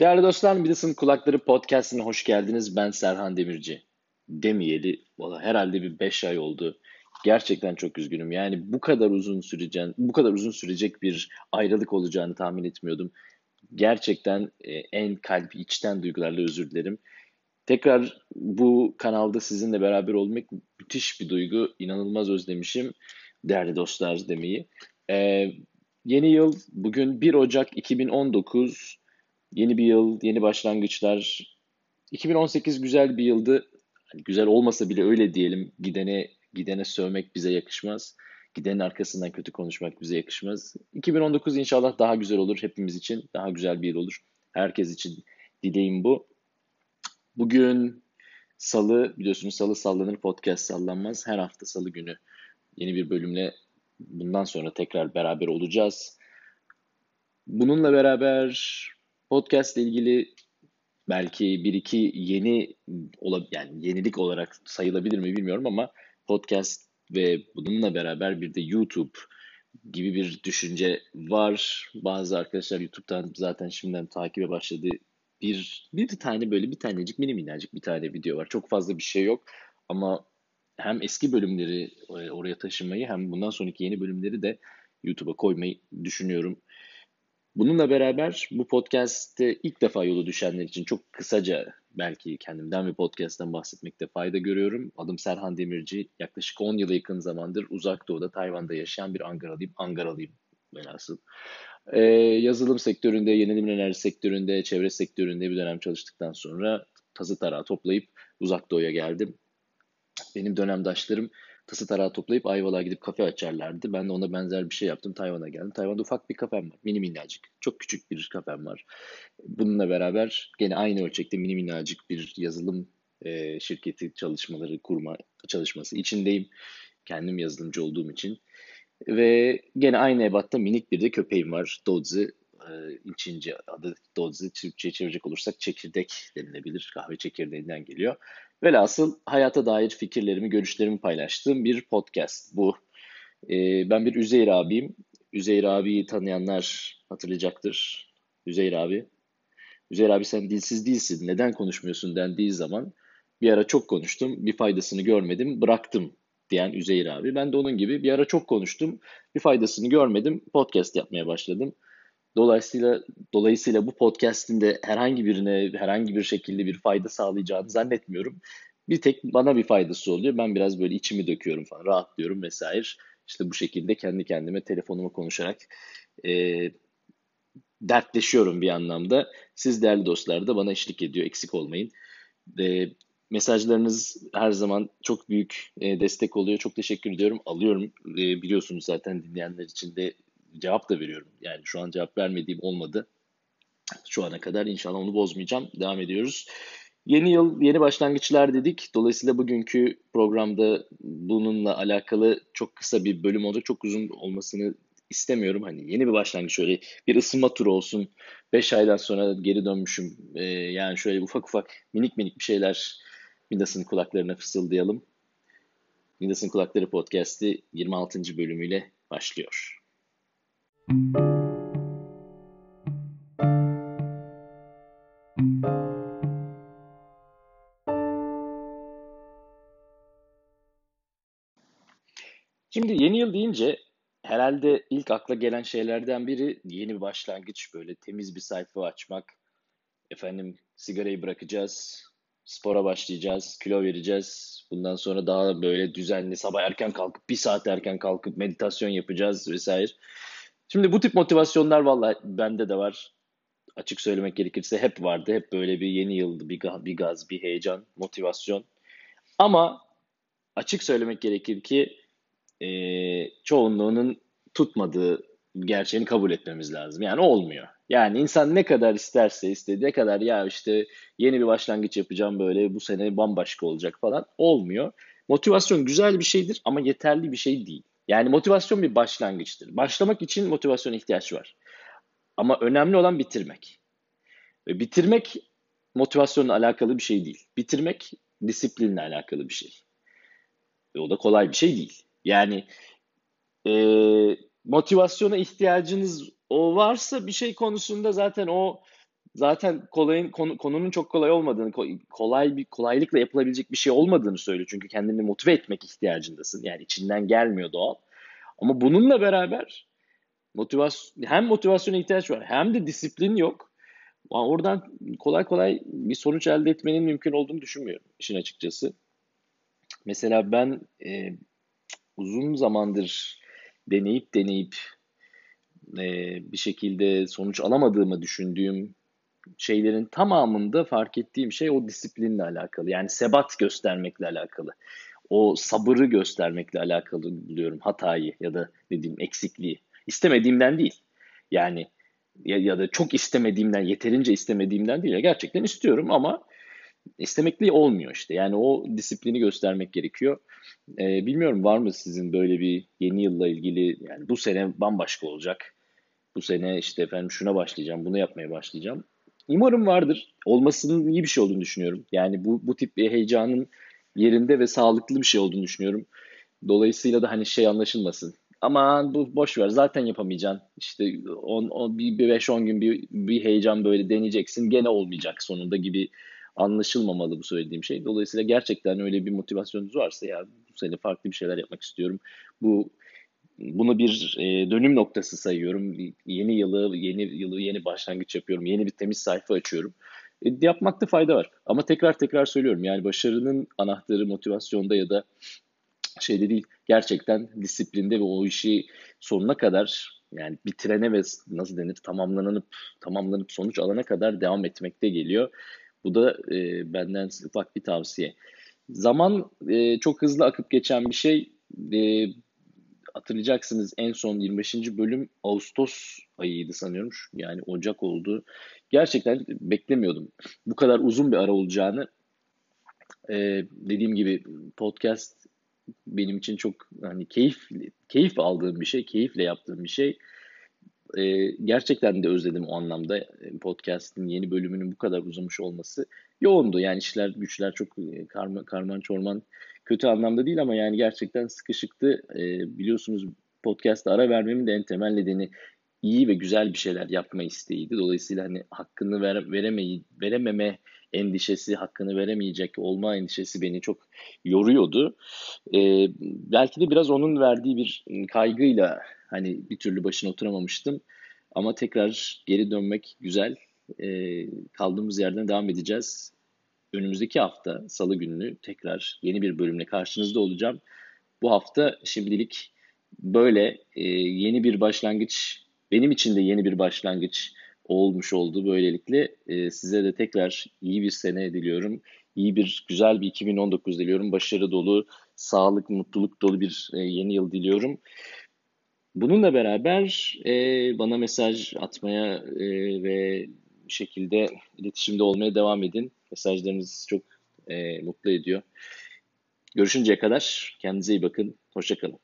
Değerli dostlar, Midas'ın Kulakları Podcast'ine hoş geldiniz. Ben Serhan Demirci. Demeyeli, valla herhalde bir 5 ay oldu. Gerçekten çok üzgünüm. Yani bu kadar uzun süreceğin, bu kadar uzun sürecek bir ayrılık olacağını tahmin etmiyordum. Gerçekten e, en kalp içten duygularla özür dilerim. Tekrar bu kanalda sizinle beraber olmak müthiş bir duygu. İnanılmaz özlemişim değerli dostlar demeyi. Ee, yeni yıl bugün 1 Ocak 2019. Yeni bir yıl, yeni başlangıçlar. 2018 güzel bir yıldı. Hani güzel olmasa bile öyle diyelim. Gidene gidene sövmek bize yakışmaz. Gidenin arkasından kötü konuşmak bize yakışmaz. 2019 inşallah daha güzel olur hepimiz için. Daha güzel bir yıl olur. Herkes için dileğim bu. Bugün salı biliyorsunuz salı sallanır podcast sallanmaz. Her hafta salı günü yeni bir bölümle bundan sonra tekrar beraber olacağız. Bununla beraber podcast ile ilgili belki bir iki yeni yani yenilik olarak sayılabilir mi bilmiyorum ama podcast ve bununla beraber bir de YouTube gibi bir düşünce var. Bazı arkadaşlar YouTube'dan zaten şimdiden takibe başladı. Bir, bir tane böyle bir tanecik mini minnacık bir tane video var. Çok fazla bir şey yok ama hem eski bölümleri e, oraya taşımayı hem bundan sonraki yeni bölümleri de YouTube'a koymayı düşünüyorum. Bununla beraber bu podcast'te ilk defa yolu düşenler için çok kısaca belki kendimden ve podcast'ten bahsetmekte fayda görüyorum. Adım Serhan Demirci. Yaklaşık 10 yıla yakın zamandır uzak doğuda Tayvan'da yaşayan bir Angaralıyım. Angaralıyım velhasıl. Ee, yazılım sektöründe, yenilenebilir enerji sektöründe, çevre sektöründe bir dönem çalıştıktan sonra tazı tarağı toplayıp uzak doğuya geldim. Benim dönemdaşlarım tası tarağı toplayıp Ayvalık'a gidip kafe açarlardı. Ben de ona benzer bir şey yaptım. Tayvan'a geldim. Tayvan'da ufak bir kafem var. Mini minnacık. Çok küçük bir kafem var. Bununla beraber gene aynı ölçekte mini minnacık bir yazılım e, şirketi çalışmaları kurma çalışması içindeyim. Kendim yazılımcı olduğum için. Ve gene aynı ebatta minik bir de köpeğim var. Dodzi. E, İçince adı Dodzi. Türkçe'ye çevirecek olursak çekirdek denilebilir. Kahve çekirdeğinden geliyor. Velhasıl hayata dair fikirlerimi, görüşlerimi paylaştığım bir podcast bu. Ee, ben bir Üzeyir abiyim. Üzeyir abiyi tanıyanlar hatırlayacaktır. Üzeyir abi. Üzeyir abi sen dilsiz değilsin. Neden konuşmuyorsun dendiği zaman bir ara çok konuştum. Bir faydasını görmedim. Bıraktım diyen Üzeyir abi. Ben de onun gibi bir ara çok konuştum. Bir faydasını görmedim. Podcast yapmaya başladım. Dolayısıyla dolayısıyla bu podcast'in de herhangi birine herhangi bir şekilde bir fayda sağlayacağını zannetmiyorum. Bir tek bana bir faydası oluyor. Ben biraz böyle içimi döküyorum falan, rahatlıyorum vesaire. İşte bu şekilde kendi kendime telefonuma konuşarak e, dertleşiyorum bir anlamda. Siz değerli dostlar da bana eşlik ediyor. Eksik olmayın. E, mesajlarınız her zaman çok büyük e, destek oluyor. Çok teşekkür ediyorum. Alıyorum. E, biliyorsunuz zaten dinleyenler için de cevap da veriyorum. Yani şu an cevap vermediğim olmadı. Şu ana kadar inşallah onu bozmayacağım. Devam ediyoruz. Yeni yıl, yeni başlangıçlar dedik. Dolayısıyla bugünkü programda bununla alakalı çok kısa bir bölüm olacak. Çok uzun olmasını istemiyorum. Hani yeni bir başlangıç şöyle bir ısınma turu olsun. 5 aydan sonra geri dönmüşüm. Ee, yani şöyle ufak ufak minik minik bir şeyler Midas'ın kulaklarına fısıldayalım. Midas'ın Kulakları Podcast'i 26. bölümüyle başlıyor. Şimdi yeni yıl deyince herhalde ilk akla gelen şeylerden biri yeni bir başlangıç, böyle temiz bir sayfa açmak. Efendim sigarayı bırakacağız, spora başlayacağız, kilo vereceğiz. Bundan sonra daha böyle düzenli sabah erken kalkıp bir saat erken kalkıp meditasyon yapacağız vesaire. Şimdi bu tip motivasyonlar vallahi bende de var. Açık söylemek gerekirse hep vardı. Hep böyle bir yeni yıldı, bir, bir gaz, bir heyecan, motivasyon. Ama açık söylemek gerekir ki e, çoğunluğunun tutmadığı gerçeğini kabul etmemiz lazım. Yani olmuyor. Yani insan ne kadar isterse istediği ne kadar ya işte yeni bir başlangıç yapacağım böyle bu sene bambaşka olacak falan olmuyor. Motivasyon güzel bir şeydir ama yeterli bir şey değil. Yani motivasyon bir başlangıçtır. Başlamak için motivasyon ihtiyaç var. Ama önemli olan bitirmek. Ve bitirmek motivasyonla alakalı bir şey değil. Bitirmek disiplinle alakalı bir şey. Ve o da kolay bir şey değil. Yani e, motivasyona ihtiyacınız o varsa bir şey konusunda zaten o zaten kolayın konu, konunun çok kolay olmadığını, kolay bir kolaylıkla yapılabilecek bir şey olmadığını söylüyor. Çünkü kendini motive etmek ihtiyacındasın. Yani içinden gelmiyor doğal. Ama bununla beraber motivasyon hem motivasyona ihtiyaç var hem de disiplin yok. Oradan kolay kolay bir sonuç elde etmenin mümkün olduğunu düşünmüyorum işin açıkçası. Mesela ben e, uzun zamandır deneyip deneyip e, bir şekilde sonuç alamadığımı düşündüğüm şeylerin tamamında fark ettiğim şey o disiplinle alakalı. Yani sebat göstermekle alakalı. O sabırı göstermekle alakalı buluyorum hatayı ya da dediğim eksikliği. İstemediğimden değil. Yani ya, ya da çok istemediğimden, yeterince istemediğimden değil. Ya gerçekten istiyorum ama istemekli olmuyor işte. Yani o disiplini göstermek gerekiyor. Ee, bilmiyorum var mı sizin böyle bir yeni yılla ilgili yani bu sene bambaşka olacak. Bu sene işte efendim şuna başlayacağım, bunu yapmaya başlayacağım. Umarım vardır. Olmasının iyi bir şey olduğunu düşünüyorum. Yani bu, bu tip bir heyecanın yerinde ve sağlıklı bir şey olduğunu düşünüyorum. Dolayısıyla da hani şey anlaşılmasın. Aman bu boş ver zaten yapamayacaksın. İşte on, on, bir 5-10 gün bir, bir heyecan böyle deneyeceksin. Gene olmayacak sonunda gibi anlaşılmamalı bu söylediğim şey. Dolayısıyla gerçekten öyle bir motivasyonunuz varsa ya bu sene farklı bir şeyler yapmak istiyorum. Bu bunu bir e, dönüm noktası sayıyorum. Yeni yılı, yeni yılı yeni başlangıç yapıyorum. Yeni bir temiz sayfa açıyorum. E, yapmakta fayda var. Ama tekrar tekrar söylüyorum. Yani başarının anahtarı motivasyonda ya da şeyde değil. Gerçekten disiplinde ve o işi sonuna kadar yani bitirene ve nasıl denir tamamlanıp tamamlanıp sonuç alana kadar devam etmekte geliyor. Bu da e, benden ufak bir tavsiye. Zaman e, çok hızlı akıp geçen bir şey. E, hatırlayacaksınız en son 25. bölüm Ağustos ayıydı sanıyorum. Yani Ocak oldu. Gerçekten beklemiyordum. Bu kadar uzun bir ara olacağını. Ee, dediğim gibi podcast benim için çok hani keyif keyif aldığım bir şey, keyifle yaptığım bir şey. Ee, gerçekten de özledim o anlamda podcast'in yeni bölümünün bu kadar uzamış olması. Yoğundu yani işler güçler çok karma, karman çorman kötü anlamda değil ama yani gerçekten sıkışıktı. E, biliyorsunuz podcast'a ara vermemin de en temel nedeni iyi ve güzel bir şeyler yapma isteğiydi. Dolayısıyla hani hakkını ver, veremeyi, verememe endişesi, hakkını veremeyecek olma endişesi beni çok yoruyordu. E, belki de biraz onun verdiği bir kaygıyla hani bir türlü başına oturamamıştım. Ama tekrar geri dönmek güzel. E, kaldığımız yerden devam edeceğiz önümüzdeki hafta salı gününü tekrar yeni bir bölümle karşınızda olacağım. Bu hafta şimdilik böyle e, yeni bir başlangıç, benim için de yeni bir başlangıç olmuş oldu böylelikle. E, size de tekrar iyi bir sene diliyorum. İyi bir, güzel bir 2019 diliyorum. Başarı dolu, sağlık, mutluluk dolu bir e, yeni yıl diliyorum. Bununla beraber e, bana mesaj atmaya e, ve bir şekilde iletişimde olmaya devam edin. Mesajlarınız çok e, mutlu ediyor. Görüşünceye kadar kendinize iyi bakın. Hoşçakalın.